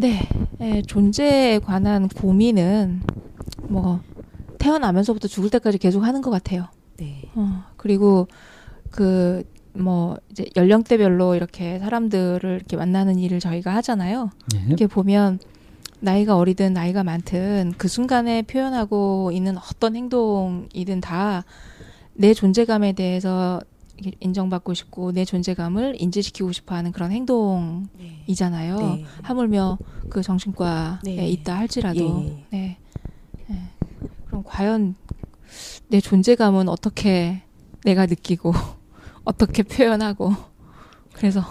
네, 에, 존재에 관한 고민은 뭐 태어나면서부터 죽을 때까지 계속 하는 것 같아요. 네. 어, 그리고 그 뭐 이제 연령대별로 이렇게 사람들을 이렇게 만나는 일을 저희가 하잖아요. 예. 이렇게 보면 나이가 어리든 나이가 많든 그 순간에 표현하고 있는 어떤 행동이든 다 내 존재감에 대해서 인정받고 싶고 내 존재감을 인지시키고 싶어하는 그런 행동이잖아요. 네. 네. 하물며 그 정신과에 네. 있다 할지라도 예, 예. 네. 네. 그럼 과연 내 존재감은 어떻게 내가 느끼고 어떻게 표현하고 그래서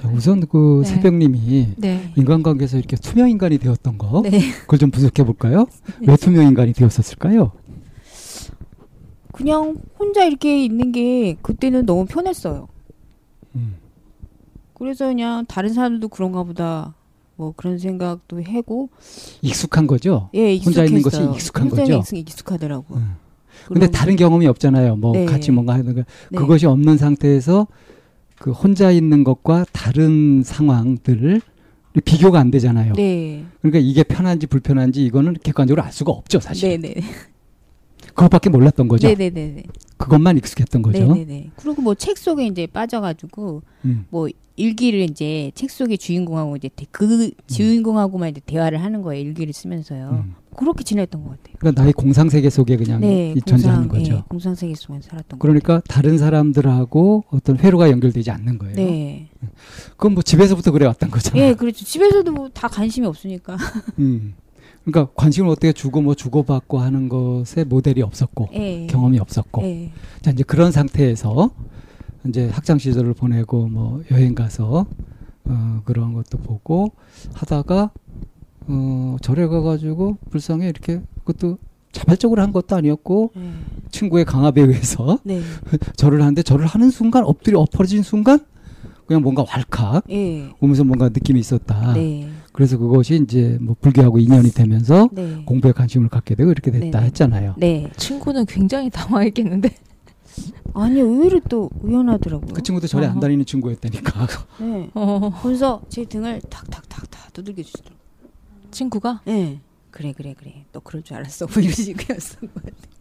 자, 우선 그 네. 새벽님이 네. 인간관계에서 이렇게 투명 인간이 되었던 거, 네. 그걸 좀 분석해 볼까요? 왜 투명 인간이 되었었을까요? 그냥 혼자 이렇게 있는 게 그때는 너무 편했어요. 음. 그래서 그냥 다른 사람도 그런가 보다 뭐 그런 생각도 해고 익숙한 거죠. 예 혼자 있는 것이 익숙했어요. 익숙한 거죠? 익숙, 익숙 하더라고. 음. 근데 다른 경험이 없잖아요. 뭐 네. 같이 뭔가 하는 거. 네. 그것이 없는 상태에서 그 혼자 있는 것과 다른 상황들을 비교가 안 되잖아요. 네. 그러니까 이게 편한지 불편한지 이거는 객관적으로 알 수가 없죠, 사실. 네 네. 그것밖에 몰랐던 거죠. 네네네. 그것만 익숙했던 거죠. 네네네. 그리고 뭐 책 속에 이제 빠져가지고 음. 뭐 일기를 이제 책 속의 주인공하고 이제 대- 그 주인공하고만 이제 대화를 하는 거예요. 일기를 쓰면서요. 음. 그렇게 지냈던 것 같아요. 그러니까 나의 공상 세계 속에 그냥 네, 이 존재하는 공상, 거죠. 예, 공상 세계 속에 살았던 거. 그러니까 다른 사람들하고 어떤 회로가 연결되지 않는 거예요. 네. 그건 뭐 집에서부터 그래 왔던 거잖아요. 예, 그렇죠. 집에서도 뭐 다 관심이 없으니까. 음. 그러니까 관심을 어떻게 주고 뭐 주고받고 하는 것에 모델이 없었고 예. 경험이 없었고 예. 자 이제 그런 상태에서 이제 학창 시절을 보내고 뭐 여행 가서 어 그런 것도 보고 하다가 어 절에 가가지고 불쌍해 이렇게 그것도 자발적으로 한 것도 아니었고 예. 친구의 강압에 의해서 네. 절을 하는데 절을 하는 순간 엎드려 엎어진 순간 그냥 뭔가 왈칵 예. 오면서 뭔가 느낌이 있었다. 네. 그래서 그것이 이제 뭐 불교하고 인연이 되면서 네. 공부에 관심을 갖게 되고 이렇게 됐다 네네. 했잖아요. 네. 친구는 굉장히 당황했겠는데 아니 의외로 또 우연하더라고요. 그 친구도 절에 안. 다니는 친구였다니까. 네. 어, 그래서 제 등을 탁탁탁탁 두들겨 주시더라고요. 친구가 네. 그래 그래 그래. 너 그럴 줄 알았어. 뭐 이런 식이었어.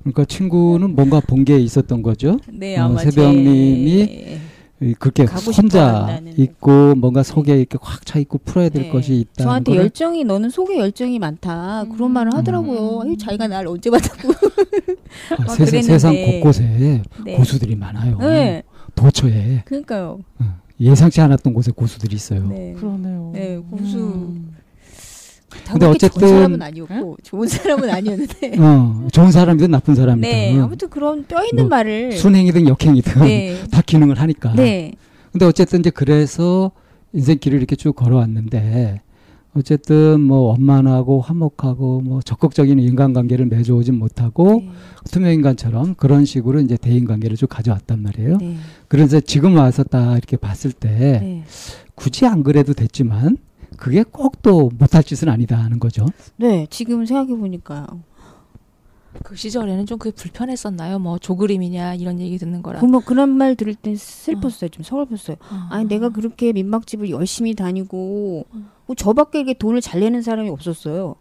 그러니까 친구는 뭔가 본 게 있었던 거죠. 네 어, 아마 새벽님이 제- 이 그렇게 혼자 있고 뭔가 속에 이렇게 확 차 있고 풀어야 될 네. 것이 있다. 저한테 열정이 너는 속에 열정이 많다 그런 말을 하더라고요. 음. 자기가 날 언제 봤다고. 아, 막 세상. 세상 곳곳에 네. 고수들이 많아요. 네. 도처에 그러니까요. 어, 예상치 않았던 곳에 고수들이 있어요. 네. 그러네요. 네, 고수. 음. 다 근데 어쨌든- 좋은 사람은 아니었고 좋은 사람은 아니었는데. 어, 좋은 사람이든 나쁜 사람이든 네, 아무튼 그런 뼈 있는 뭐 말을. 순행이든 역행이든 네. 다 기능을 하니까. 네. 근데 어쨌든 이제 그래서 인생 길을 이렇게 쭉 걸어왔는데 어쨌든 뭐 원만하고 화목하고 뭐 적극적인 인간관계를 맺어오진 못하고 네. 투명 인간처럼 그런 식으로 이제 대인 관계를 쭉 가져왔단 말이에요. 네. 그래서 지금 와서 딱 이렇게 봤을 때 네. 굳이 안 그래도 됐지만 그게 꼭 또 못할 짓은 아니다 하는 거죠. 네, 지금 생각해 보니까요. 그 시절에는 좀 그게 불편했었나요? 뭐 조그림이냐 이런 얘기 듣는 거라. 그뭐 그런 말 들을 땐 슬펐어요. 좀 서글펐어요. 아니 내가 그렇게 민박집을 열심히 다니고 뭐 저밖에 이렇게 돈을 잘 내는 사람이 없었어요.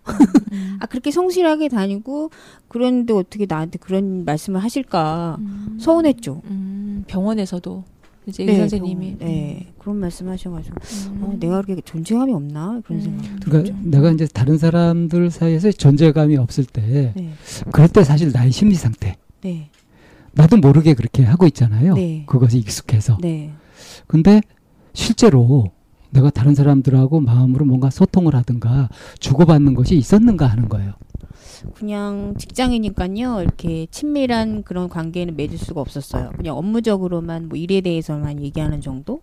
음. 아 그렇게 성실하게 다니고 그런데 어떻게 나한테 그런 말씀을 하실까 음. 서운했죠. 음, 병원에서도 이제 의 선생님이 병원, 네 그런 말씀하셔가지고 음. 어, 내가 그렇게 존재감이 없나 그런 음. 생각. 그러니까 내가 이제 다른 사람들 사이에서 존재감이 없을 때 네, 그럴 때 사실 나의 심리 상태 네, 나도 모르게 그렇게 하고 있잖아요. 네. 그것이 익숙해서. 네, 근데 실제로 내가 다른 사람들하고 마음으로 뭔가 소통을 하든가 주고받는 것이 있었는가 하는 거예요. 그냥 직장이니까요 이렇게 친밀한 그런 관계는 맺을 수가 없었어요. 그냥 업무적으로만 뭐 일에 대해서만 얘기하는 정도.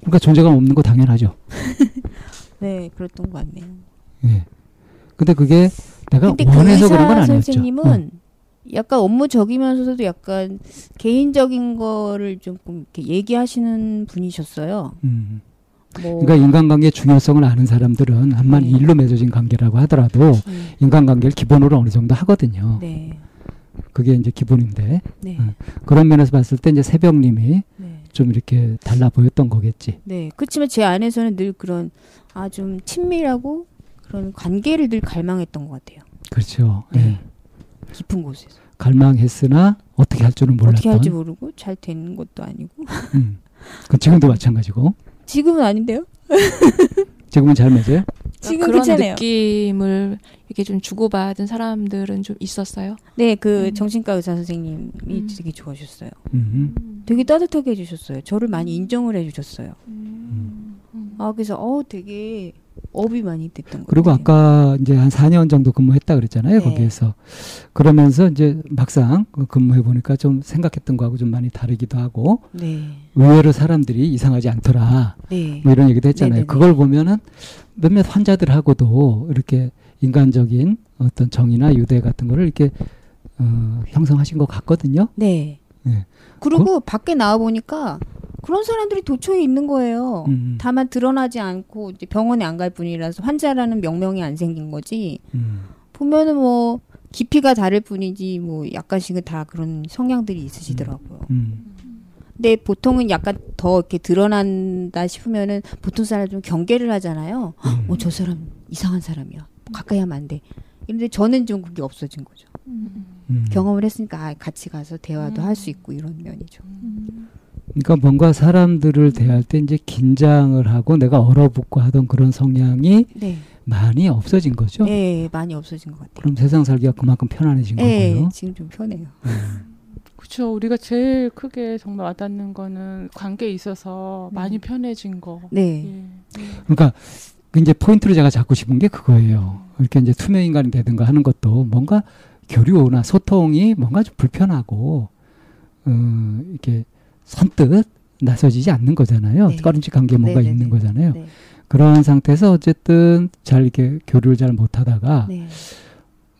그러니까 존재감 없는 거 당연하죠. 네, 그랬던 것 같네요. 예. 근데 그게 내가 근데 그 원해서 그런 건 아니었죠. 선생님은 어. 약간 업무적이면서도 약간 개인적인 거를 조금 이렇게 얘기하시는 분이셨어요. 음. 뭐 그러니까 인간관계의 중요성을 아는 사람들은 암만 네. 일로 맺어진 관계라고 하더라도 음, 인간관계를 기본으로 어느 정도 하거든요. 네, 그게 이제 기본인데 네, 음. 그런 면에서 봤을 때 이제 새벽님이 네, 좀 이렇게 달라 보였던 거겠지. 네. 그렇지만 제 안에서는 늘 그런 아 좀 친밀하고 그런 관계를 늘 갈망했던 것 같아요. 그렇죠. 네. 예. 깊은 곳에서 갈망했으나 어떻게 할 줄은 몰랐던. 어떻게 할지 모르고 잘 되는 것도 아니고 음. 그 지금도 마찬가지고. 지금은 아닌데요? 지금은 잘 맺어요? 지금 그런 괜찮아요. 느낌을 이렇게 좀 주고받은 사람들은 좀 있었어요. 네, 그 음. 정신과 의사 선생님이 음. 되게 좋아하셨어요. 음. 되게 따뜻하게 해주셨어요. 저를 많이 인정을 해주셨어요. 음. 아 그래서 어 되게 업이 많이 됐던 것 그리고. 아까 이제 한 4년 정도 근무했다 그랬잖아요. 네. 거기에서. 그러면서 이제 막상 그 근무해 보니까 좀 생각했던 거하고 좀 많이 다르기도 하고 네, 의외로 사람들이 이상하지 않더라. 네, 뭐 이런 얘기도 했잖아요. 그걸 보면은 몇몇 환자들하고도 이렇게 인간적인 어떤 정의나 유대 같은 거를 이렇게 어, 형성하신 것 같거든요. 네. 네. 그리고 밖에 나와 보니까 그런 사람들이 도처에 있는 거예요. 음, 다만 드러나지 않고 이제 병원에 안 갈 뿐이라서 환자라는 명명이 안 생긴 거지. 음, 보면은 뭐 깊이가 다를 뿐이지 뭐 약간씩은 다 그런 성향들이 있으시더라고요. 음. 근데 보통은 약간 더 이렇게 드러난다 싶으면은 보통 사람 좀 경계를 하잖아요. 음. 어, 저 사람 이상한 사람이야. 가까이 하면 안 돼. 근데 저는 좀 그게 없어진 거죠. 음. 경험을 했으니까 아, 같이 가서 대화도 할 수 있고 이런 면이죠. 그러니까 뭔가 사람들을 대할 때 이제 긴장을 하고 내가 얼어붙고 하던 그런 성향이 네. 많이 없어진 거죠. 네, 많이 없어진 것 같아요. 그럼 세상 살기가 그만큼 편안해진 네, 거고요. 지금 좀 편해요. 그렇죠. 우리가 제일 크게 정말 와닿는 거는 관계에 있어서 많이 편해진 거. 네. 예. 그러니까 그 이제 포인트로 제가 잡고 싶은 게 그거예요. 이렇게 이제 투명 인간이 되든가 하는 것도 뭔가 교류나 소통이 뭔가 좀 불편하고 어, 이렇게 선뜻 나서지지 않는 거잖아요. 네. 꺼림칙한 게 뭔가 네네네. 있는 거잖아요. 네. 그런 상태에서 어쨌든 잘 이렇게 교류를 잘 못하다가 네.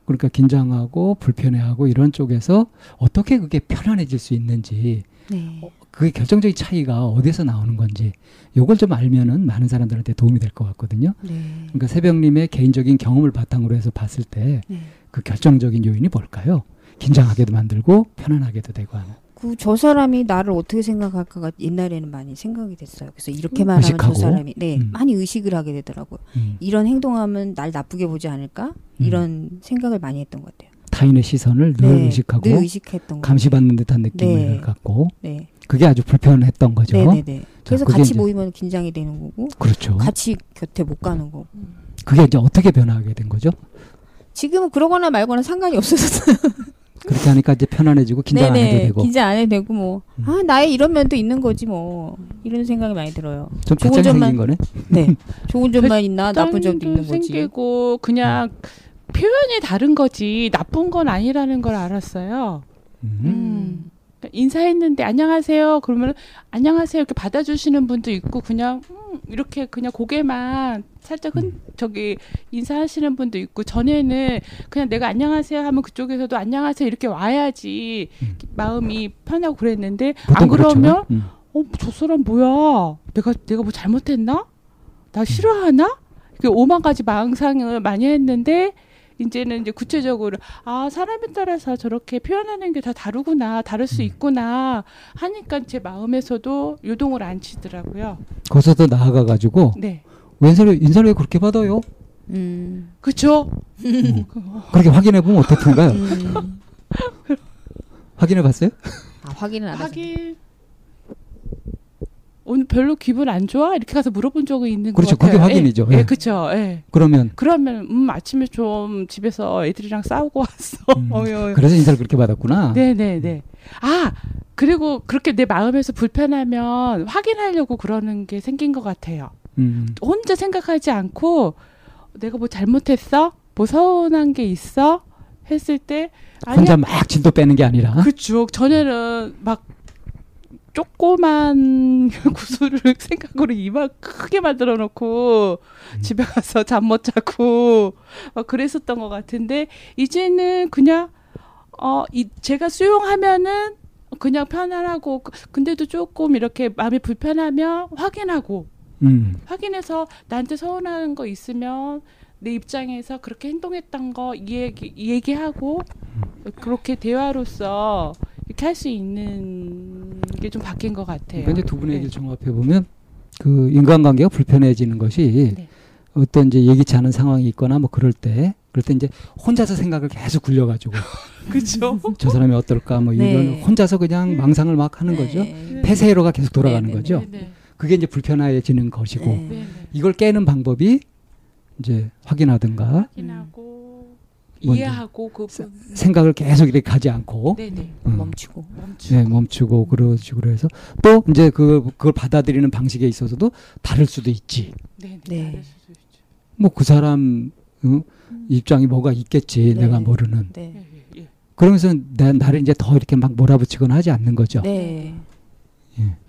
그러니까 긴장하고 불편해하고 이런 쪽에서 어떻게 그게 편안해질 수 있는지 네. 그게 결정적인 차이가 어디서 나오는 건지 요걸 좀 알면은 많은 사람들한테 도움이 될 것 같거든요. 네. 그러니까 새벽님의 개인적인 경험을 바탕으로 해서 봤을 때그 네. 결정적인 요인이 뭘까요? 긴장하게도 만들고 편안하게도 되고 하는. 그 저 사람이 나를 어떻게 생각할까가 옛날에는 많이 생각이 됐어요. 그래서 이렇게만 하면 의식하고. 저 사람이 네 음. 많이 의식을 하게 되더라고요. 음. 이런 행동하면 날 나쁘게 보지 않을까 이런 생각을 많이 했던 것 같아요. 타인의 시선을 늘 네, 의식하고 늘 의식했던 거. 감시받는 듯한 느낌을 네. 갖고 네, 그게 아주 불편했던 거죠. 네네네. 그래서 그게 같이 이제- 모이면 긴장이 되는 거고 그렇죠. 같이 곁에 못 가는 거고. 그게 이제 어떻게 변화하게 된 거죠? 지금은 그러거나 말거나 상관이 없어졌어요. 그렇게 하니까 이제 편안해지고 긴장 안 해도 되고 긴장 안 해도 되고 뭐. 음. 아 나의 이런 면도 있는 거지 뭐. 이런 생각이 많이 들어요. 좀 좋은 점만- 생긴 거네. 네, 좋은 점만 있나 나쁜 점도 도 있는 거지. 생기고 그냥 표현이 다른 거지 나쁜 건 아니라는 걸 알았어요. 음. 음. 그러니까 인사했는데 안녕하세요. 그러면 안녕하세요 이렇게 받아주시는 분도 있고 그냥 음, 이렇게 그냥 고개만 살짝 흔 저기 인사하시는 분도 있고 전에는 그냥 내가 안녕하세요 하면 그쪽에서도 안녕하세요 이렇게 와야지 음. 마음이 편하고 그랬는데 안 그러면 그렇죠. 음. 어저 사람 뭐야 내가 내가 뭐 잘못했나 나 싫어하나 이렇게 오만 가지 망상을 많이 했는데 이제는 이제 구체적으로 아 사람에 따라서 저렇게 표현하는 게 다 다르구나 다를 수 음. 있구나 하니까 제 마음에서도 요동을 안 치더라고요. 거기서 더 나아가 가지고 네, 왼손을 인사를 왜 그렇게 받아요? 음. 그렇죠. 그렇게 확인해 보면 어떻던가요? 음. 확인해 봤어요? 아, 확인은 안. 하긴 오늘 별로 기분 안 좋아 이렇게 가서 물어본 적이 있는 그렇죠. 것 같아요. 그게 확인이죠. 예, 예. 예, 그렇죠. 예. 그러면 그러면 음 아침에 좀 집에서 애들이랑 싸우고 왔어. 음. 그래서 인사를 그렇게 받았구나. 네 네 네. 아 그리고 그렇게 내 마음에서 불편하면 확인하려고 그러는 게 생긴 것 같아요. 음, 혼자 생각하지 않고 내가 뭐 잘못했어? 뭐 서운한 게 있어? 했을 때 혼자 막 진도 빼는 게 아니라 그쵸. 전에는 막 조그만 구슬을 생각으로 이만 크게 만들어 놓고 음. 집에 가서 잠 못 자고 막 그랬었던 것 같은데 이제는 그냥 어 이 제가 수용하면은 그냥 편안하고 그- 근데도 조금 이렇게 마음이 불편하면 확인하고 음, 확인해서 나한테 서운한 거 있으면 내 입장에서 그렇게 행동했던 거이 얘기 이 얘기하고 그렇게 대화로서 이렇게 할 수 있는 게 좀 바뀐 것 같아요. 이제 두 분의 네. 얘기를 종합해 보면 그 인간관계가 불편해지는 것이 네. 어떤 이제 예기치 않은 상황이 있거나 뭐 그럴 때 그럴 때 이제 혼자서 생각을 계속 굴려가지고 그렇죠. 저 사람이 어떨까 뭐 네. 이런 혼자서 그냥 망상을 막 하는 거죠. 네. 폐쇄로가 계속 돌아가는 네, 네, 거죠. 네. 그게 이제 불편해지는 것이고 네. 네. 네. 이걸 깨는 방법이 이제 확인하든가 먼저 이해하고 그 부분. 생각을 계속 이렇게 가지 않고 네네 음, 멈추고. 멈추고 네, 멈추고 그런 식으로 해서 또 이제 그 그걸 받아들이는 방식에 있어서도 다를 수도 있지. 네네 네. 다를 수도 있죠. 뭐그 사람 어? 입장이 뭐가 있겠지 네. 내가 모르는. 네. 예, 예, 예. 그러면서 내, 나를 이제 더 이렇게 막 몰아붙이거나 하지 않는 거죠. 네.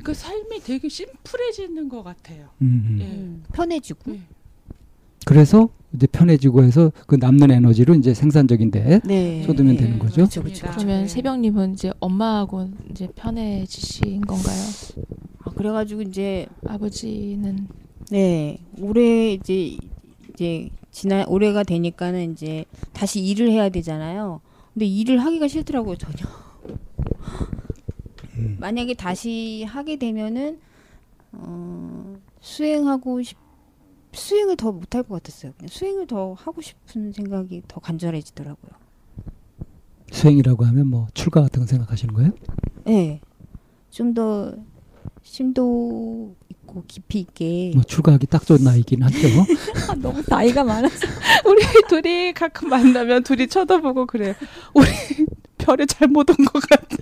그 삶이 되게 심플해지는 것 같아요. 음, 음. 예. 음, 편해지고. 네. 그래서 이제 편해지고 해서 그 남는 에너지로 이제 생산적인데 네. 쏟으면 네. 되는 거죠. 그렇죠, 그렇죠. 그러면 네. 새벽님은 이제 엄마하고 이제 편해지신 건가요? 아, 그래가지고 이제 아버지는 네 올해 이제 이제 지난 올해가 되니까는 이제 다시 일을 해야 되잖아요. 근데 일을 하기가 싫더라고요 전혀. 음. 만약에 다시 하게 되면은 어, 수행하고 싶 수행을 더 못할 것 같았어요. 그냥 수행을 더 하고 싶은 생각이 더 간절해지더라고요. 수행이라고 하면 뭐 출가 같은 거 생각하시는 거예요? 네, 좀 더 심도 있고 깊이 있게. 뭐 출가하기 딱 좋은 나이긴 하죠. 너무 나이가 많아서. 우리 둘이 가끔 만나면 둘이 쳐다보고 그래요. 우리 별에 잘못 온 것 같아.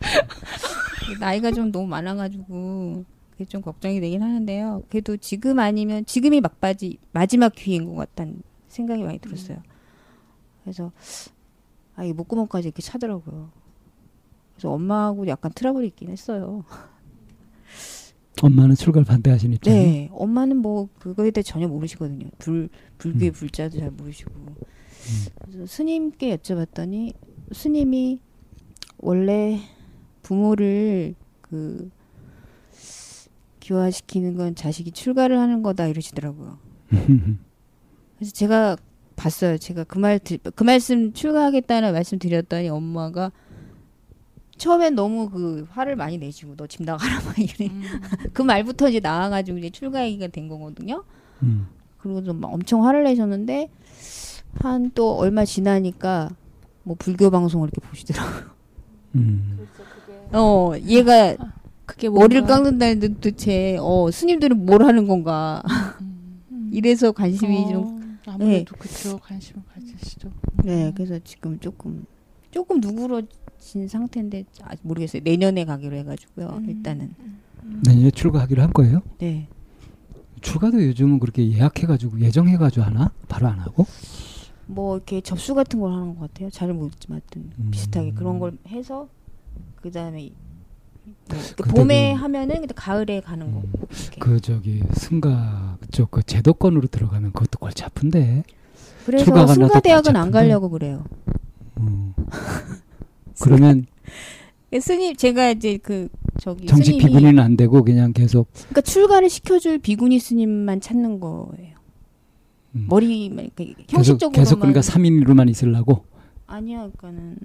나이가 좀 너무 많아가지고 그게 좀 걱정이 되긴 하는데요. 그래도 지금 아니면 지금이 막바지 마지막 기회인 것 같다는 생각이 많이 들었어요. 그래서 아 이게 목구멍까지 이렇게 차더라고요. 그래서 엄마하고 약간 트러블이 있긴 했어요. 엄마는 출가를 반대하시는 입장. 네, 엄마는 뭐 그거에 대해 전혀 모르시거든요. 불 불교의 음. 불자도 잘 모르시고. 그래서 스님께 여쭤봤더니 스님이 원래 부모를 그 기화시키는 건 자식이 출가를 하는 거다 이러시더라고요. 그래서 제가 봤어요. 제가 그 말 그 말씀 출가하겠다는 말씀 드렸더니 엄마가 처음엔 너무 그 화를 많이 내시고 너 집 나가라 막 이래. 그 말부터 이제 나와가지고 이제 출가 얘기가 된 거거든요. 음. 그리고 좀막 엄청 화를 내셨는데 한 또 얼마 지나니까 뭐 불교 방송을 이렇게 보시더라고요. 음. 어, 얘가 그게 머리를 뭔가- 깎는다는 데 도대체 어 스님들은 뭘 하는 건가? 음. 이래서 관심이 좀 어, 아무래도 그쵸 관심을 가지시죠. 네, 그래서 지금 조금 조금 누그러진 상태인데 아직 모르겠어요. 내년에 가기로 해가지고요. 음. 일단은 내년에 출가하기로 한 거예요? 네. 출가도 요즘은 그렇게 예약해가지고 예정해가지고 하나? 바로 안 하고? 뭐 이렇게 접수 같은 걸 하는 것 같아요. 잘 음. 비슷하게 그런 걸 해서 그 다음에 봄에 그- 하면은 가을에 가는 거. 음. 이렇게. 그 저기 승가 그쪽 그 제도권으로 들어가면 그것도 골치 아픈데. 그래서 출가가 승가 대학은 나도 안 가려고 그래요. 음. 그러면 스님 제가 이제 그 저기 정식 스님이 비군이는 안 되고 그냥 계속 그러니까 출가를 시켜줄 비구니 스님만 찾는 거예요. 음. 머리 이렇게 계속 형식적으로만 계속 그러니까 3인으로만 있으려고. 아니야, 그러니까는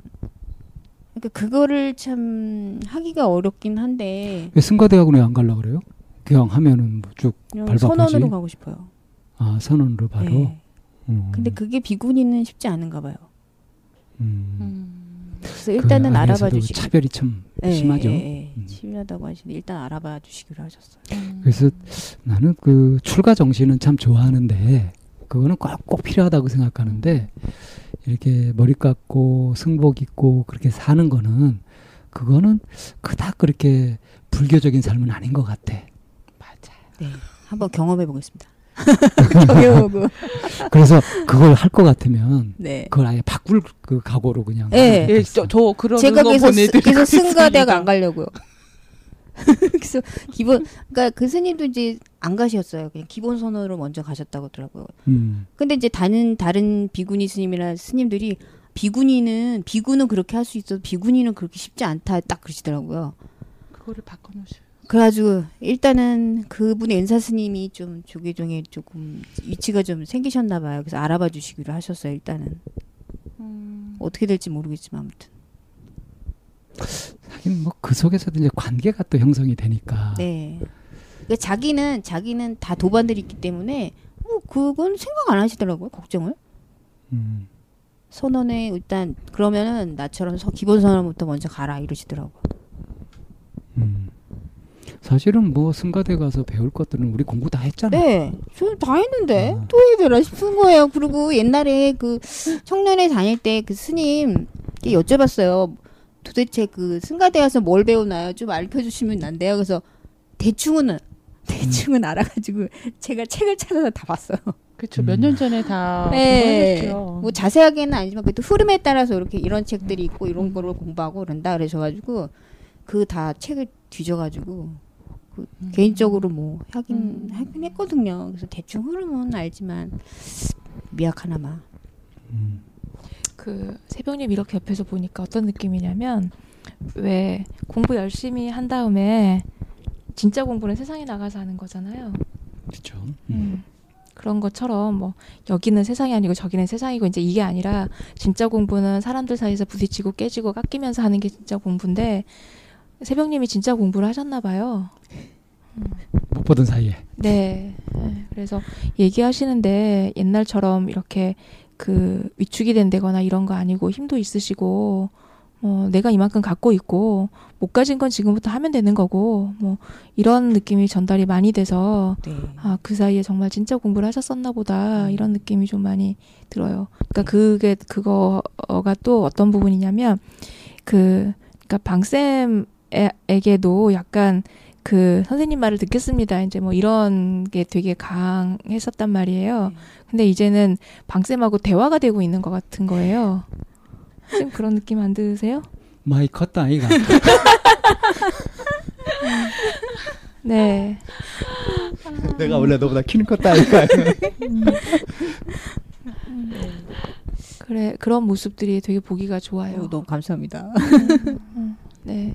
그러니까 그거를 참 하기가 어렵긴 한데 왜 승가대학원에 안 가려고 그래요? 그냥 하면은 뭐쭉 밟아보지. 선언으로 가고 싶어요. 아, 선언으로 바로. 네. 음. 근데 그게 비군이는 쉽지 않은가 봐요. 음. 음. 그래서 일단은 그 알아봐 주시기. 차별이 참 심하죠. 예, 예. 음. 심하다고 하시는데 일단 알아봐 주시기로 하셨어요. 그래서 나는 그 출가 정신은 참 좋아하는데 그거는 꼭, 꼭 필요하다고 생각하는데 이렇게 머리 깎고 승복 입고 그렇게 사는 거는 그거는 그닥 그렇게 불교적인 삶은 아닌 것 같아. 맞아. 네, 한번 경험해 보겠습니다. 경험하고. 그래서 그걸 할 것 같으면 네. 그걸 아예 바꿀 그 각오로 그냥. 예. 하면 예. 저, 저 그런 제가 보내드리고 그래서 승가대학 안. 가려고요. 그래서 기본 그러니까 그 스님도 이제 안 가셨어요. 그냥 기본 선언으로 먼저 가셨다고 하더라고요. 음. 근데 이제 다른 다른 비구니 스님이나 스님들이 비구니는 비구는 그렇게 할 수 있어도 비구니는 그렇게 쉽지 않다 딱 그러시더라고요. 그거를 바꿔 놓으셔. 그래가지고 일단은 그분의 은사 스님이 좀 조계종에 조금 위치가 좀 생기셨나 봐요. 그래서 알아봐 주시기로 하셨어요. 일단은 음. 어떻게 될지 모르겠지만 아무튼 뭐 그 속에서도 이제 관계가 또 형성이 되니까. 네. 그러니까 자기는 자기는 다 도반들이 있기 때문에 뭐 그건 생각 안 하시더라고요. 걱정을. 음. 선언에 일단 그러면은 나처럼 서- 기본 선언부터 먼저 가라 이러시더라고. 음. 사실은 뭐 승가대 가서 배울 것들은 우리 공부 다 했잖아. 네, 저는 다 했는데 아. 또 해야 되나 싶은 거예요. 그리고 옛날에 그 청년회 다닐 때 그 스님 여쭤봤어요. 도대체 그 승가대 가서 뭘 배우나요? 좀 알려주시면 안 돼요. 그래서 대충은 대충은 알아가지고 제가 책을 찾아서 다 봤어요. 그렇죠. 음. 몇년 전에 다 네. 그거 뭐 자세하게는 아니지만 그래도 흐름에 따라서 이렇게 이런 책들이 있고 이런 거를 공부하고 그런다 그러셔가지고 그 다 책을 뒤져가지고 그 개인적으로 뭐 하긴 음. 하긴 했거든요. 그래서 대충 흐름은 알지만 미약하나마. 음. 그 새벽님 이렇게 옆에서 보니까 어떤 느낌이냐면 왜 공부 열심히 한 다음에 진짜 공부는 세상에 나가서 하는 거잖아요. 그렇죠. 음. 그런 것처럼 뭐 여기는 세상이 아니고 저기는 세상이고 이제 이게 아니라 진짜 공부는 사람들 사이에서 부딪히고 깨지고 깎이면서 하는 게 진짜 공부인데 새벽님이 진짜 공부를 하셨나 봐요. 못 보던 사이에. 네. 네. 그래서 얘기하시는데 옛날처럼 이렇게 그 위축이 된다거나 이런 거 아니고 힘도 있으시고 뭐 내가 이만큼 갖고 있고 못 가진 건 지금부터 하면 되는 거고 뭐 이런 느낌이 전달이 많이 돼서 네. 아그 사이에 정말 진짜 공부를 하셨었나 보다 이런 느낌이 좀 많이 들어요. 그러니까 그게 그거가 또 어떤 부분이냐면 그 그러니까 방쌤에게도 약간 그 선생님 말을 듣겠습니다. 이제 뭐 이런 게 되게 강했었단 말이에요. 근데 이제는 방쌤하고 대화가 되고 있는 것 같은 거예요. 쌤 그런 느낌 안 드세요? 많이 컸다 아이가. 네. 내가 원래 너보다 키는 컸다 아이가. 그래 그런 모습들이 되게 보기가 좋아요. 어, 너무 감사합니다. 네.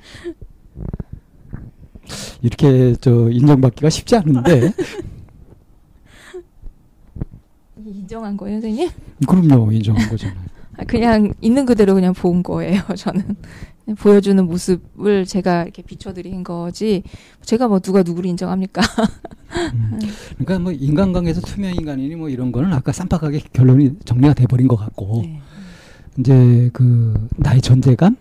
이렇게 저 인정받기가 쉽지 않은데. 인정한 거예요, 선생님? 그럼요 인정한 거잖아요. 아, 그냥 있는 그대로 그냥 본 거예요. 저는 보여주는 모습을 제가 이렇게 비춰드린 거지. 제가 뭐 누가 누구를 인정합니까? 음. 그러니까 뭐 인간관계에서 투명 인간이니 뭐 이런 거는 아까 쌈박하게 결론이 정리가 돼버린 것 같고 네. 이제 그 나의 존재감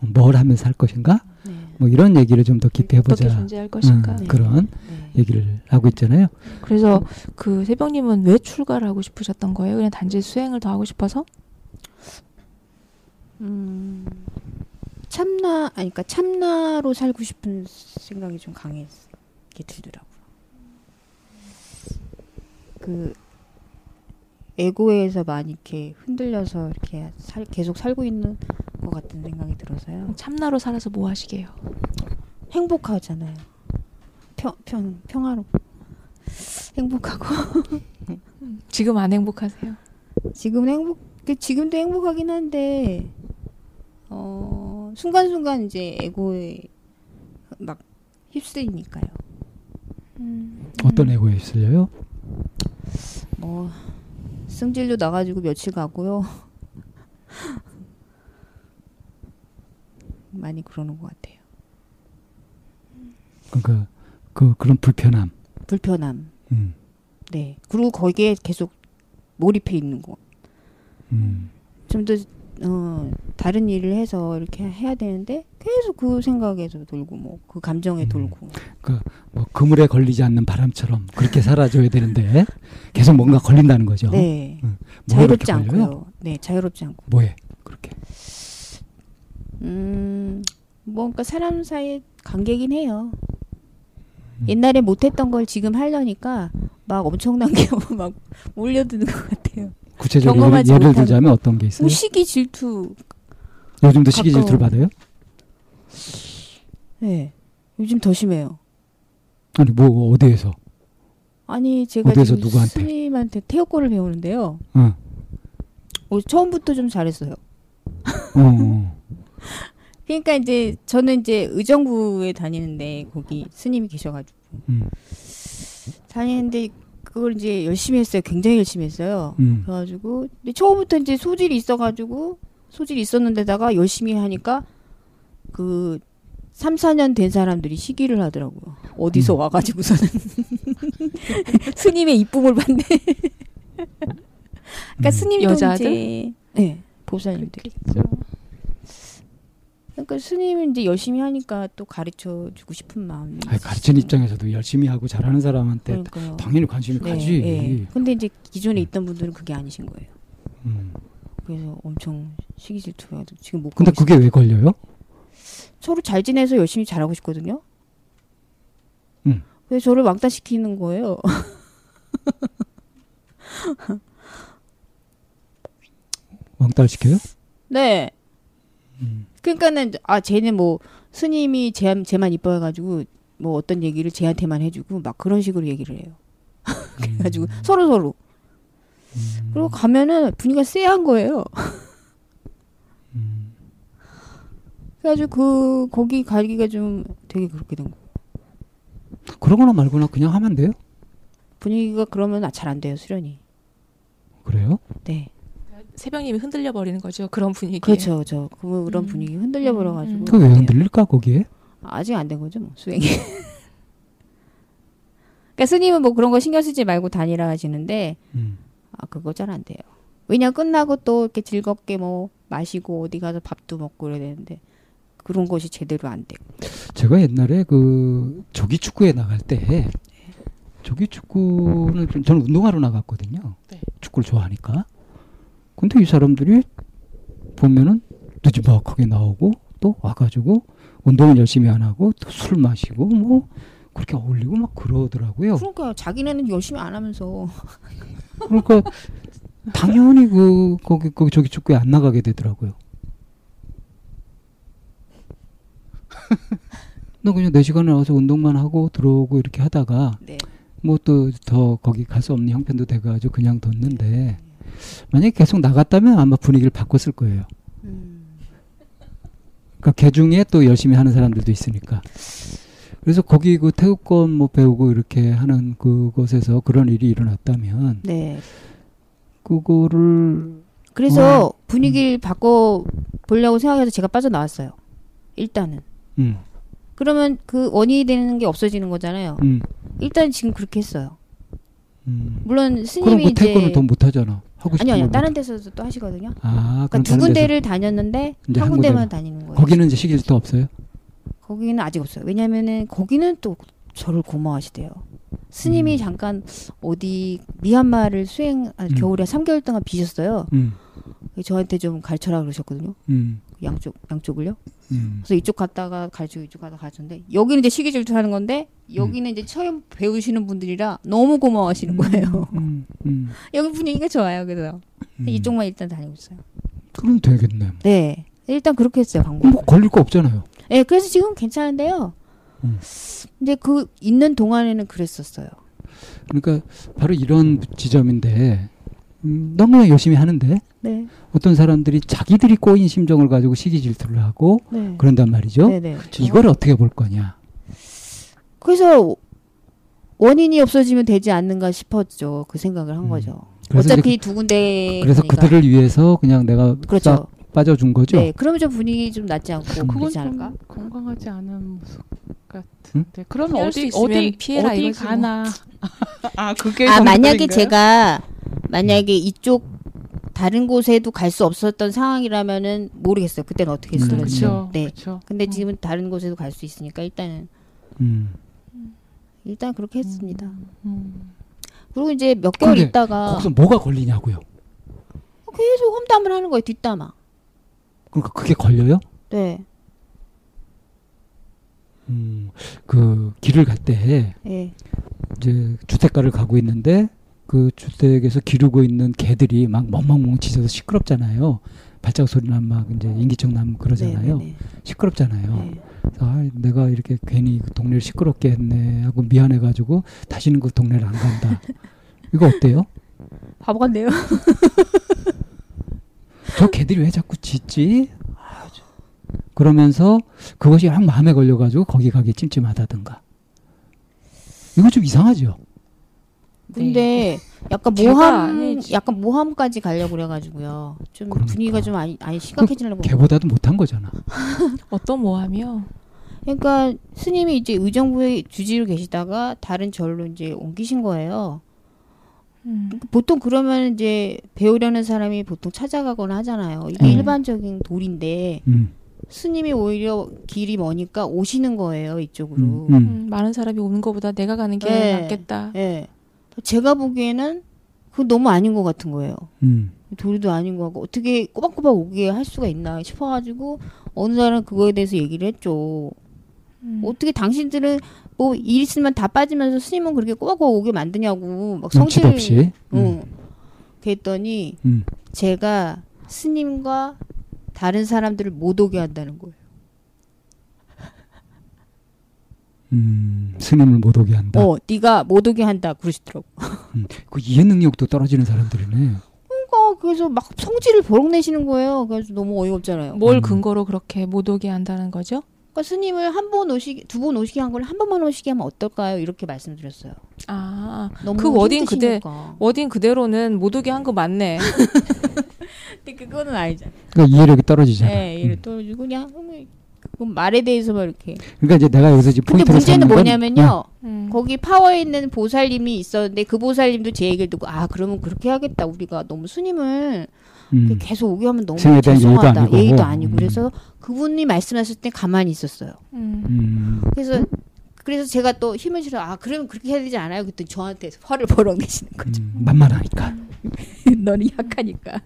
뭘 하면서 할 것인가 네. 뭐 이런 얘기를 좀 더 깊이 어떻게 해보자 존재할 것인가. 음, 네. 그런 네. 얘기를 하고 있잖아요. 그래서 그 새벽님은 왜 출가를 하고 싶으셨던 거예요? 그냥 단지 수행을 더 하고 싶어서? 음, 참나, 아니, 그러니까 참나로 살고 싶은 생각이 좀 강하게 들더라고요. 그, 에고에서 많이 이렇게 흔들려서 이렇게 살, 계속 살고 있는 것 같은 생각이 들어서요. 참나로 살아서 뭐 하시게요? 행복하잖아요. 평, 평, 평화로. 행복하고. 지금 안 행복하세요? 지금은 행복, 그 지금도 행복하긴 한데, 어, 순간순간 이제 에고에 막 휩쓸리니까요. 음. 어떤 에고에 있을려요? 뭐, 승질도 나가지고 며칠 가고요. 많이 그러는 것 같아요. 그러니까 그 그런 불편함. 불편함. 음. 네. 그리고 거기에 계속 몰입해 있는 거. 음. 좀더 어, 다른 일을 해서 이렇게 해야 되는데 계속 그 생각에서 돌고 뭐 그 감정에 음. 돌고. 뭐 그물에 걸리지 않는 바람처럼 그렇게 살아줘야 되는데 계속 뭔가 걸린다는 거죠. 네. 음. 뭐가 자유롭지? 않고요. 네, 자유롭지 않고. 뭐에 그렇게. 음, 뭔가 사람 사이의 관계긴 해요. 음. 옛날에 못했던 걸 지금 하려니까 막 엄청난 게 막 몰려드는 것 같아요. 구체적으로 예를 못한- 들자면 어떤 게 있어요? 뭐 시기 질투. 요즘도 시기 질투를. 받아요? 네. 요즘 더 심해요. 아니 뭐 어디에서? 아니 제가 어디에서 누구한테? 스님한테 태국어를 배우는데요. 어. 어, 처음부터 좀 잘했어요. 어, 어. 그러니까 이제 저는 이제 의정부에 다니는데 거기 스님이 계셔가지고 음. 다니는데 그걸 이제 열심히 했어요. 굉장히 열심히 했어요. 음. 그래가지고 근데 처음부터 이제 소질이 있어가지고 소질이 있었는데다가 열심히 하니까 그 3, 4년 된 사람들이 시기를 하더라고요. 어디서 음. 와가지고서는 스님의 이쁨을 받네. 그러니까 음. 스님도 여자들? 이제 네 보살님들. 그렇겠죠. 그러니까 스님은 이제 열심히 하니까 또 가르쳐 주고 싶은 마음이. 아니, 가르치는 입장에서도 열심히 하고 잘하는 사람한테 그러니까요. 당연히 관심이 네, 가지. 네. 근데 이제 기존에 있던 분들은 그게 아니신 거예요. 음. 그래서 엄청 시기 질투가 지금 못. 근데 그게 왜 걸려요? 서로 잘 지내서 열심히 잘하고 싶거든요. 음. 그래서 저를 왕따 시키는 거예요. 왕따를 시켜요? 네. 음. 그러니까는 아 쟤는 뭐 스님이 쟤, 쟤만 이뻐해가지고 뭐 어떤 얘기를 쟤한테만 해주고 막 그런 식으로 얘기를 해요. 그래가지고 서로 서로. 음. 그리고 가면은 분위기가 쎄한 거예요. 음. 그래가지고 그 거기 가기가 좀 되게 그렇게 된 거. 그러거나 말거나 그냥 하면 돼요? 분위기가 그러면 잘 안 돼요 수련이. 그래요? 네. 새벽님이 흔들려 버리는 거죠. 그런 분위기. 그렇죠, 그렇죠. 그런 음. 분위기 흔들려 버려 가지고. 음. 그왜 네. 흔들릴까 거기에? 아직 안 된 거죠, 뭐 수행이. 그러니까 스님은 뭐 그런 거 신경 쓰지 말고 다니라 하시는데 음. 아 그거 잘 안 돼요. 왜냐 끝나고 또 이렇게 즐겁게 뭐 마시고 어디 가서 밥도 먹고 그래야 되는데 그런 것이 제대로 안 되고. 제가 옛날에 그 조기 축구에 나갈 때 조기 축구는 좀- 저는 운동하러 나갔거든요. 네. 축구를 좋아하니까. 근데 이 사람들이 보면은 늦지막하게 나오고 또 와가지고 운동을 열심히 안 하고 또 술 마시고 뭐 그렇게 어울리고 막 그러더라고요. 그러니까 자기네는 열심히 안 하면서 그러니까 당연히 그 거기 거기 조기 축구에 안 나가게 되더라고요. 나 그냥 내 시간에 와서 운동만 하고 들어오고 이렇게 하다가 네. 뭐또 더 거기 갈 수 없는 형편도 돼가지고 그냥 뒀는데 만약에 계속 나갔다면 아마 분위기를 바꿨을 거예요. 음. 그러니까 개 중에 또 열심히 하는 사람들도 있으니까. 그래서 거기 그 태국권 뭐 배우고 이렇게 하는 그곳에서 그런 일이 일어났다면 네. 그거를 그래서 어. 분위기를 바꿔 보려고 생각해서 제가 빠져나왔어요. 일단은. 음, 그러면 그 원인이 되는 게 없어지는 거잖아요. 음, 일단 지금 그렇게 했어요. 음. 물론 그럼 스님이 그 이제 태권을 더 못하잖아. 하고 싶은 아니요, 아니요. 걸 다른 못- 데서도 또 하시거든요. 아, 그러니까 두 다른. 군데를 다녔는데 이제 한 한 군데만 군데만. 다니는 거예요. 거기는 이제 시기질도 없어요. 거기는 아직 없어요. 왜냐면은 거기는 또 저를 고마워하시대요. 스님이 음. 잠깐 어디 미얀마를 수행 아, 음. 겨울에 3개월 동안 비셨어요. 음, 저한테 좀 가르쳐라 그러셨거든요. 음, 양쪽 양쪽을요. 음. 그래서 이쪽 갔다가 가르치고 이쪽 갔다가 가르쳤는데 여기는 이제 시기 질투하는 건데 여기는 이제 처음 배우시는 분들이라 너무 고마워하시는 거예요. 음, 음, 여기 분위기가 좋아요. 그래서 음. 이쪽만 일단 다니고 있어요. 그럼 되겠네. 네. 일단 그렇게 했어요, 방법. 뭐 걸릴 거 없잖아요. 네, 그래서 지금 괜찮은데요. 음. 근데 그 있는 동안에는 그랬었어요. 그러니까 바로 이런 지점인데 음, 너무 열심히 하는데 네. 어떤 사람들이 자기들이 꼬인 심정을 가지고 시기 질투를 하고 네. 그런단 말이죠. 네네. 이걸 어떻게 볼 거냐. 그래서 원인이 없어지면 되지 않는가 싶었죠. 그 생각을 한 음. 거죠. 어차피 두 군데 그래서. 그들을 위해서 그냥 내가 그렇죠. 싹 빠져준 거죠. 네, 그러면 좀 분위기 좀 낫지 않고 음. 그건? 좀 건강하지 않은 모습 같은데. 그러면 피할 수 어디 어디 피해라 어디 뭐. 가나? 아 그게 아 만약에? 제가 만약에 이쪽 다른 곳에도 갈 수 없었던 상황이라면은 모르겠어요. 그때는 어떻게 음, 했을지. 그렇죠. 네. 그렇죠. 근데 지금은 다른 곳에도 갈 수 있으니까 일단은 음. 일단 그렇게 했습니다. 음. 그리고 이제 몇 개월 있다가 거기서 뭐가 걸리냐고요. 계속 험담을 하는 거예요. 뒷담화. 그러니까 그게 걸려요? 네. 음, 그 길을 갈때 예. 이제 주택가를 가고 있는데 그 주택에서 기르고 있는 개들이 막 멍멍멍 짖어서 시끄럽잖아요. 발자국 소리 나면 막 이제 인기척 나면 그러잖아요. 네, 네, 시끄럽잖아요. 네. 아, 내가 이렇게 괜히 그 동네를 시끄럽게 했네 하고 미안해가지고 다시는 그 동네를 안 간다. 이거 어때요? 바보 같네요. 저 개들이 왜 자꾸 짖지? 그러면서 그것이 약 마음에 걸려가지고 거기 가기 찜찜하다든가. 이거 좀 이상하죠. 근데 약간 제가 모함. 약간 모함까지 가려고 그래가지고요. 좀 그러니까. 분위기가 좀 아니, 아니 심각해지려고. 개보다도 못한 거잖아. 어떤 모함이요? 그러니까 스님이 이제 의정부에 주지로 계시다가 다른 절로 이제 옮기신 거예요. 음. 보통 그러면 이제 배우려는 사람이 보통 찾아가거나 하잖아요. 이게 음. 일반적인 도리인데 음, 스님이 오히려 길이 머니까 오시는 거예요 이쪽으로. 음, 음. 음, 많은 사람이 오는 것보다 내가 가는 게 네. 낫겠다. 예. 제가 보기에는 그거 너무 아닌 것 같은 거예요. 음. 도리도 아닌 것 같고 어떻게 꼬박꼬박 오게 할 수가 있나 싶어가지고 어느 날은 그거에 대해서 얘기를 했죠. 음. 어떻게 당신들은 뭐 일 있으면 다 빠지면서 스님은 그렇게 꼬박꼬박 오게 만드냐고 막 눈치도 성질 없이. 음. 응. 그랬더니 음. 제가 스님과 다른 사람들을 못 오게 한다는 거예요. 음, 스님을 못 오게 한다. 어, 네가 못 오게 한다 그러시더라고. 음, 그 이해 능력도 떨어지는 사람들이네. 그러니까 그래서 막 성질을 버럭 내시는 거예요. 그래서 너무 어이가 없잖아요. 뭘 음. 근거로 그렇게 못 오게 한다는 거죠? 그러니까 스님을 한 번 오시게 두번 오시게 한 걸 한 번만 오시게 하면 어떨까요? 이렇게 말씀드렸어요. 아, 너무 그 wording 그대-. wording 그대로는 못 오게 한 거 맞네. 근데 그거는 아니잖아. 그러니까 이해력이 떨어지잖아. 네, 이를 떨어지고 그냥 음, 그 말에 대해서만 이렇게. 그러니까 이제 내가 여기서 지금 근데 포인트를 문제는 건, 뭐냐면요. 음. 거기 파워에 있는 보살님이 있었는데 그 보살님도 제 얘기를 듣고 아 그러면 그렇게 하겠다 우리가 너무 스님을 음, 계속 오게 하면 너무 스님에 대한 예의도 죄송하다 아니고. 예의도 아니고 음. 그래서 그분이 말씀하실 때 가만히 있었어요. 음. 음, 그래서 그래서 제가 또 힘을 실어 아 그러면 그렇게 해야 되지 않아요? 그랬더니 저한테 화를 버럭 내시는 거죠. 음, 만만하니까. 너는 약하니까.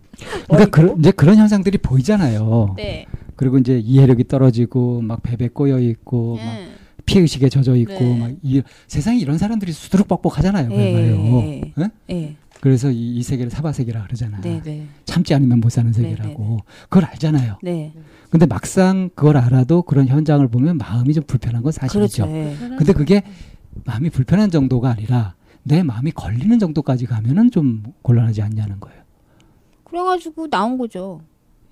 그러니까 그, 이제 그런 현상들이 보이잖아요. 네. 그리고 이제 이해력이 떨어지고 막 배배 꼬여 있고 막 네. 피해 의식에 젖어 있고 네. 막 이, 세상에 이런 사람들이 수두룩박복하잖아요. 예, 그말이에요 예, 예? 예. 그래서 이, 이 세계를 사바세계라 그러잖아. 네, 네. 참지 않으면 못 사는 네, 세계라고. 네, 그걸 알잖아요. 네. 근데 막상 그걸 알아도 그런 현장을 보면 마음이 좀 불편한 건 사실이죠. 그렇죠. 예. 근데 그게 마음이 불편한 정도가 아니라 내 마음이 걸리는 정도까지 가면은 좀 곤란하지 않냐는 거예요. 그래가지고 나온 거죠.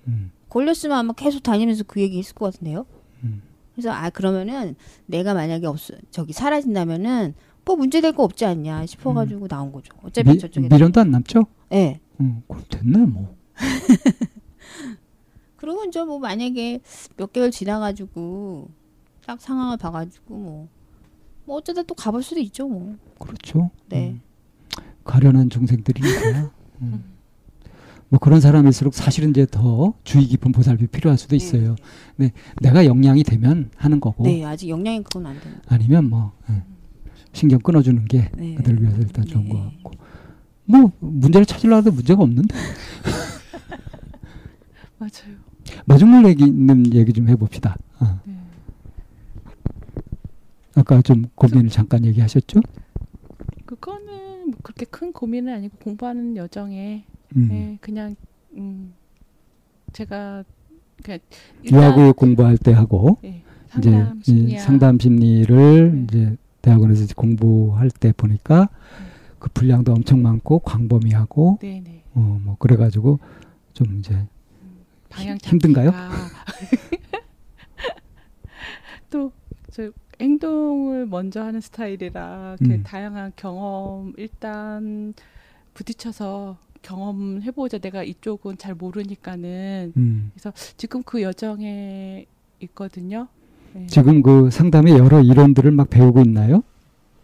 음. 걸렸으면 아마 계속 다니면서 그 얘기 했을 것 같은데요. 음. 그래서 아 그러면은 내가 만약에 없 저기 사라진다면은 뭐 문제 될 거 없지 않냐 싶어가지고 나온 거죠. 어차피 미, 저쪽에 미련도 안 남죠? 예. 음, 그럼 됐네 뭐. 그리고 이제 뭐 만약에 몇 개월 지나가지고 딱 상황을 봐가지고 뭐, 뭐 어쩌다 또 가볼 수도 있죠 뭐. 그렇죠. 네. 음. 가련한 중생들이니까. 음. 뭐 그런 사람일수록 사실은 이제 더 주의 깊은 보살핌이 필요할 수도 있어요. 근데 내가 영향이 되면 하는 거고 네 아직 영향이 그건 안 되는. 아니면 뭐 예. 신경 끊어주는 게 네. 그들 위해서 일단 좋은 네. 것 같고 뭐 문제를 찾으려고 해도 문제가 없는데 맞아요. 마중물 얘기 있는 얘기 좀 해봅시다. 어. 네. 아까 좀 고민을 잠깐 얘기하셨죠? 그거는 뭐 그렇게 큰 고민은 아니고 공부하는 여정에 음. 네, 그냥 음, 제가 그냥 유아교육 공부할 때 하고 네, 이제 상담 이 심리학 상담 심리를 네. 이제 대학원에서 이제 공부할 때 보니까 그 분량도 엄청 많고 광범위하고 네네 어뭐 그래가지고 좀 이제 방향 힘든가요? 또저 행동을 먼저 하는 스타일이라 그 음. 다양한 경험 일단 부딪혀서 경험해보자. 내가 이쪽은 잘 모르니까는 음. 지금 그 여정에 있거든요. 네. 지금 그 상담의 여러 이론들을 막 배우고 있나요?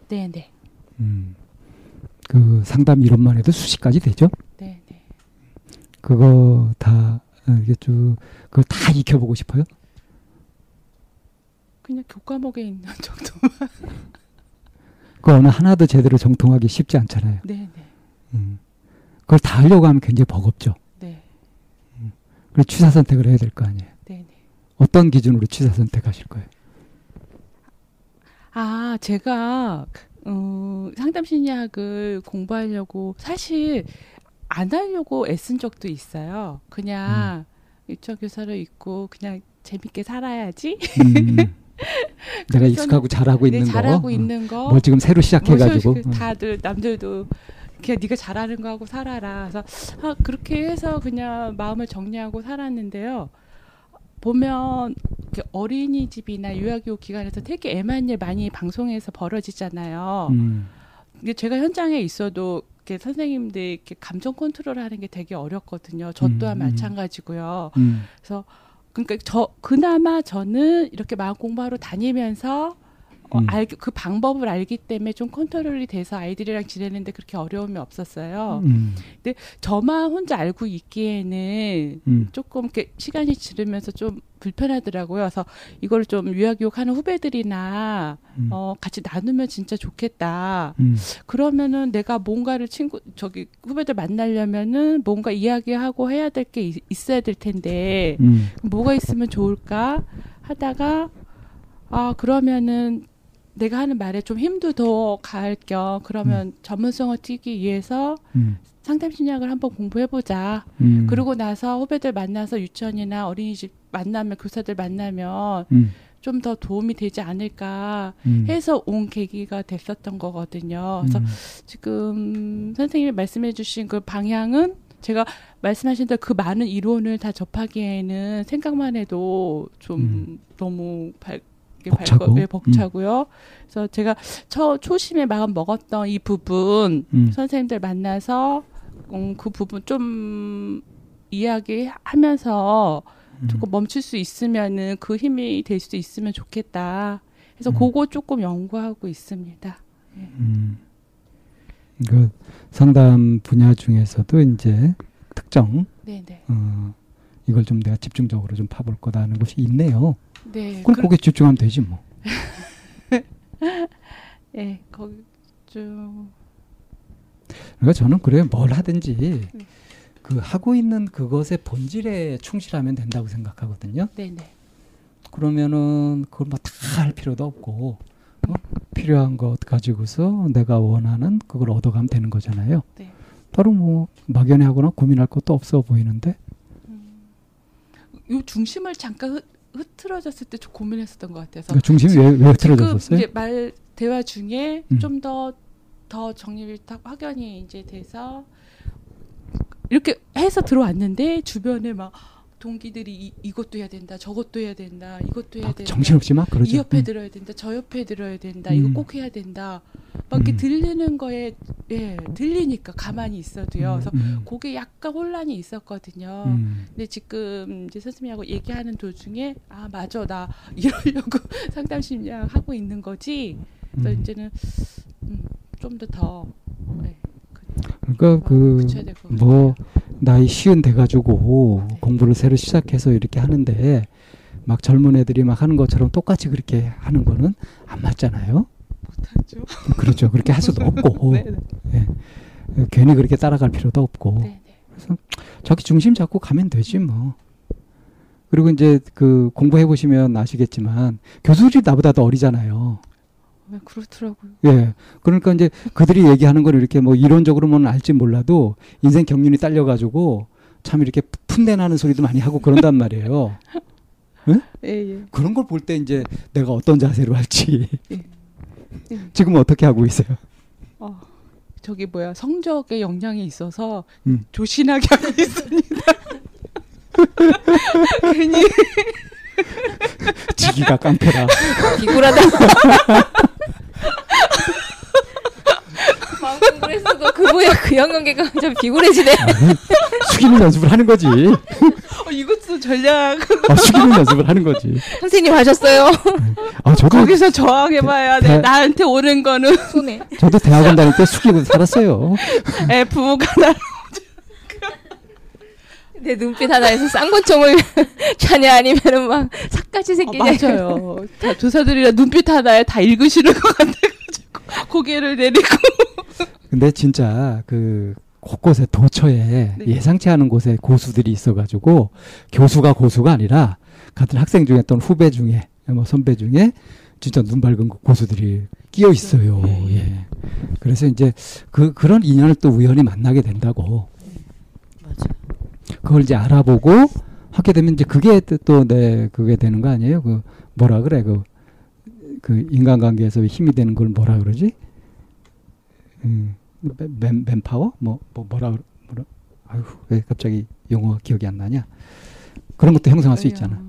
네, 네, 음. 그 상담 이론만 해도 수십 가지 되죠? 네, 네. 그거 다 어, 이게 쭉 그걸 다 익혀보고 싶어요? 그냥 교과목에 있는 정도. 그 어느 하나도 제대로 정통하기 쉽지 않잖아요. 네, 네, 음. 그걸 다 하려고 하면 굉장히 버겁죠. 네, 그래서 취사 선택을 해야 될 거 아니에요. 네, 네. 어떤 기준으로 취사 선택하실 거예요? 아, 제가 어, 상담 심리학을 공부하려고 사실 안 하려고 애쓴 적도 있어요. 그냥 유치원 교사로 있고 그냥 재밌게 살아야지. 음. 내가 익숙하고 잘하고 네, 있는 거. 잘하고 어. 있는 거. 뭐 지금 새로 시작해가지고. 뭐그 다들 남들도 그냥 네가 잘하는 거 하고 살아라. 그래서 아, 그렇게 해서 그냥 마음을 정리하고 살았는데요. 보면 어린이집이나 유아교육 기관에서 되게 애만 일 많이 방송에서 벌어지잖아요. 음. 제가 현장에 있어도 이렇게 선생님들 이렇게 감정 컨트롤하는 게 되게 어렵거든요. 저 또한 음, 음. 마찬가지고요. 음. 그래서 그러니까 저 그나마 저는 이렇게 마음 공부하러 다니면서 어, 음. 알, 그 방법을 알기 때문에 좀 컨트롤이 돼서 아이들이랑 지내는데 그렇게 어려움이 없었어요. 음. 저만 혼자 알고 있기에는 음. 조금 이렇게 시간이 지르면서 좀 불편하더라고요. 그래서 이걸 좀 유아교육 하는 후배들이나 음. 어, 같이 나누면 진짜 좋겠다. 음. 그러면은 내가 뭔가를 친구 저기 후배들 만나려면은 뭔가 이야기하고 해야 될 게 있어야 될 텐데 음. 뭐가 있으면 좋을까 하다가 아 그러면은 내가 하는 말에 좀 힘도 더 가할 겸 그러면 전문성을 띄기 위해서 음. 상담 심리학을 한번 공부해 보자. 음. 그러고 나서 후배들 만나서 유치원이나 어린이집 만나면 교사들 만나면 음. 좀더 도움이 되지 않을까 음. 해서 온 계기가 됐었던 거거든요. 그래서 음. 지금 선생님이 말씀해 주신 그 방향은 제가 말씀하신 대로 그 많은 이론을 다 접하기에는 생각만 해도 좀 음. 너무 발, 이게 벅차고. 발거- 네, 벅차고요. 그래서 제가 처, 초심에 마음 먹었던 이 부분 음. 선생님들 만나서 음, 그 부분 좀 이야기하면서 음. 조금 멈출 수 있으면은 그 힘이 될 수 있으면 좋겠다. 그래서 음. 그거 조금 연구하고 있습니다. 음. 그 상담 분야 중에서도 이제 특정 네네. 어, 이걸 좀 내가 집중적으로 좀 파볼 거다 하는 것이 있네요. 네. 그럼 그- 거기에 집중하면 되지 뭐. 네, 거기 좀 그러니까 저는 그래 뭘 하든지 네. 그 하고 있는 그것의 본질에 충실하면 된다고 생각하거든요. 네 네. 그러면은 그걸 뭐 다 할 필요도 없고 어? 필요한 것 가지고서 내가 원하는 그걸 얻어가면 되는 거잖아요. 네. 따로 뭐 막연해하거나 고민할 것도 없어 보이는데. 요 중심을 잠깐 흐, 흐트러졌을 때 좀 고민했었던 것 같아서 그러니까 중심이 왜, 왜? 지금 이제 말 대화 중에 음. 좀더 더 정립이 딱 확연히 이제 돼서 이렇게 해서 들어왔는데 주변에 막 동기들이 이, 이것도 해야 된다, 저것도 해야 된다, 이것도 해야 막 된다. 정신없이 막 그러죠. 이 옆에 음. 들어야 된다, 저 옆에 들어야 된다, 음. 이거 꼭 해야 된다. 막 이렇게 음. 들리는 거에 예 들리니까 가만히 있어도요. 그래서 음, 그게 약간 혼란이 있었거든요. 음, 근데 지금 이제 선생님하고 얘기하는 도중에 아 맞아 나 이러려고 상담 심리학 하고 있는 거지. 그래서 음. 이제는 음, 좀 더더 네, 그러니까 그 붙여야 될것 뭐. 나이 쉬운 돼 가지고 네. 공부를 새로 시작해서 이렇게 하는데 막 젊은 애들이 막 하는 것처럼 똑같이 그렇게 하는 거는 안 맞잖아요. 못하죠. 그렇죠. 그렇게 할 수도 없고 네, 네. 예. 괜히 그렇게 따라갈 필요도 없고 네, 네. 그래서 자기 중심 잡고 가면 되지 뭐. 그리고 이제 그 공부해 보시면 아시겠지만 교수들이 나보다 더 어리잖아요. 네, 그렇더라고요. 예. 그러니까 이제 그들이 얘기하는 걸 이렇게 뭐 이론적으로는 알지 몰라도 인생 경륜이 딸려가지고 참 이렇게 푼내 나는 소리도 많이 하고 그런단 말이에요. 예, 예. 그런 걸 볼 때 이제 내가 어떤 자세로 할지 예. 예. 지금 어떻게 하고 있어요? 어, 저기 뭐야 성적에 영향이 있어서 음. 조신하게 하고 있습니다. 괜히 지기가 깡패라. 비굴하다. 마음 공부를 했어도 그 모양 그 인간관계가 좀 비굴해지네. 숙이는 연습을 하는 거지. 어, 이것도 전략. 어, 숙이는 연습을 하는 거지. 선생님 하셨어요. 아, 저도 거기서 저항해봐야 돼. 대- 나한테 오는 거는 손에. 저도 대학원 다닐 때 숙이고 살았어요. 애 부부가 나. 내 눈빛 하나에서 쌍권총을 차냐 아니면은 막 삭같이 어, 새끼냐. 맞아요. 다 조사들이랑 눈빛 하나에 다 읽으시는 것 같아가지고 고개를 내리고. 근데 진짜 그 곳곳에 도처에 네. 예상치 않은 곳에 고수들이 있어가지고 교수가 고수가 아니라 같은 학생 중에 또는 후배 중에 뭐 선배 중에 진짜 눈 밝은 고수들이 끼어 있어요. 예. 그래서 이제 그 그런 인연을 또 우연히 만나게 된다고. 그걸 이제 알아보고 하게 되면 이제 그게 또내 그게 되는 거 아니에요? 그 뭐라 그래 그 그 인간관계에서 힘이 되는 걸 뭐라 그러지? 음, 맨, 맨파워? 뭐, 뭐 뭐라 뭐라? 아유 왜 갑자기 용어 기억이 안 나냐? 그런 것도 형성할 수 있잖아.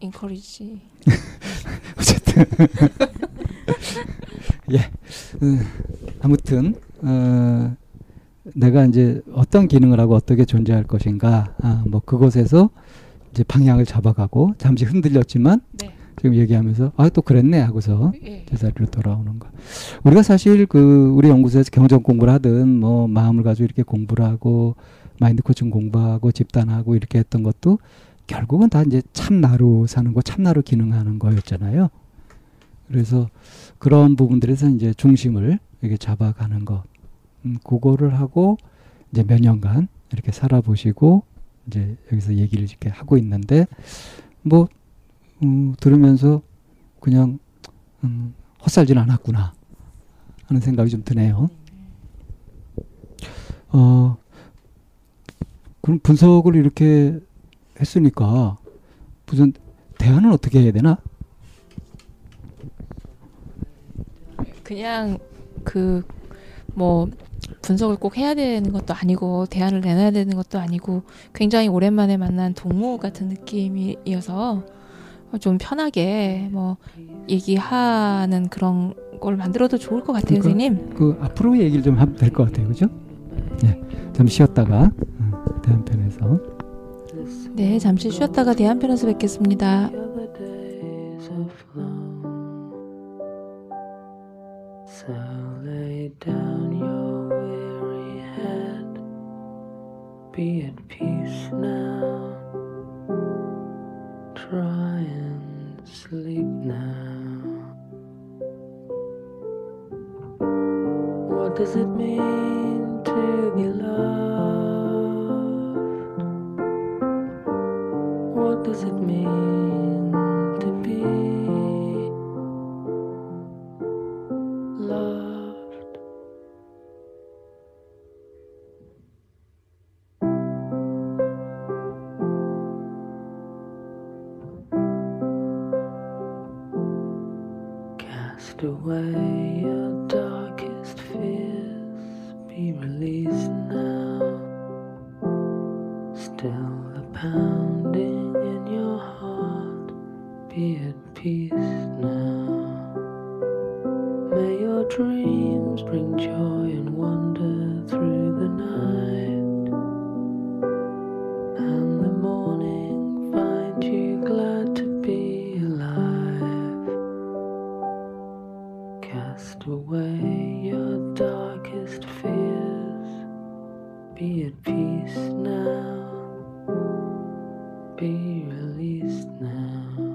인커리지. 어쨌든 예 음, 아무튼 어, 내가 이제 어떤 기능을 하고 어떻게 존재할 것인가 아, 뭐 그곳에서 이제 방향을 잡아가고 잠시 흔들렸지만 네. 지금 얘기하면서 아 또 그랬네 하고서 예. 제자리로 돌아오는 거. 우리가 사실 그 우리 연구소에서 경전 공부를 하든 뭐 마음을 가지고 이렇게 공부를 하고 마인드 코칭 공부하고 집단하고 이렇게 했던 것도 결국은 다 이제 참나로 사는 거, 참나로 기능하는 거였잖아요. 그래서 그런 부분들에서 이제 중심을 이렇게 잡아가는 거, 음, 그거를 하고 이제 몇 년간 이렇게 살아보시고 이제 여기서 얘기를 이렇게 하고 있는데 뭐 음, 들으면서 그냥 음, 헛살진 않았구나 하는 생각이 좀 드네요. 어, 그럼 분석을 이렇게 했으니까 무슨 대안은 어떻게 해야 되나? 그냥 그 뭐 분석을 꼭 해야 되는 것도 아니고 대안을 내놔야 되는 것도 아니고 굉장히 오랜만에 만난 동무 같은 느낌이어서 좀 편하게 뭐 얘기하는 그런 걸 만들어도 좋을 것 같아요, 그러니까 선생님. 그 앞으로 얘기를 좀 하면 될 것 같아요, 그죠? 네, 잠시 쉬었다가 음, 대한편에서 네, 잠시 쉬었다가 대한편에서 뵙겠습니다. So lay down your weary head. Be at peace now. Try and sleep now. What does it mean to be loved? What does it mean darkest fears, be at peace now. Be released now.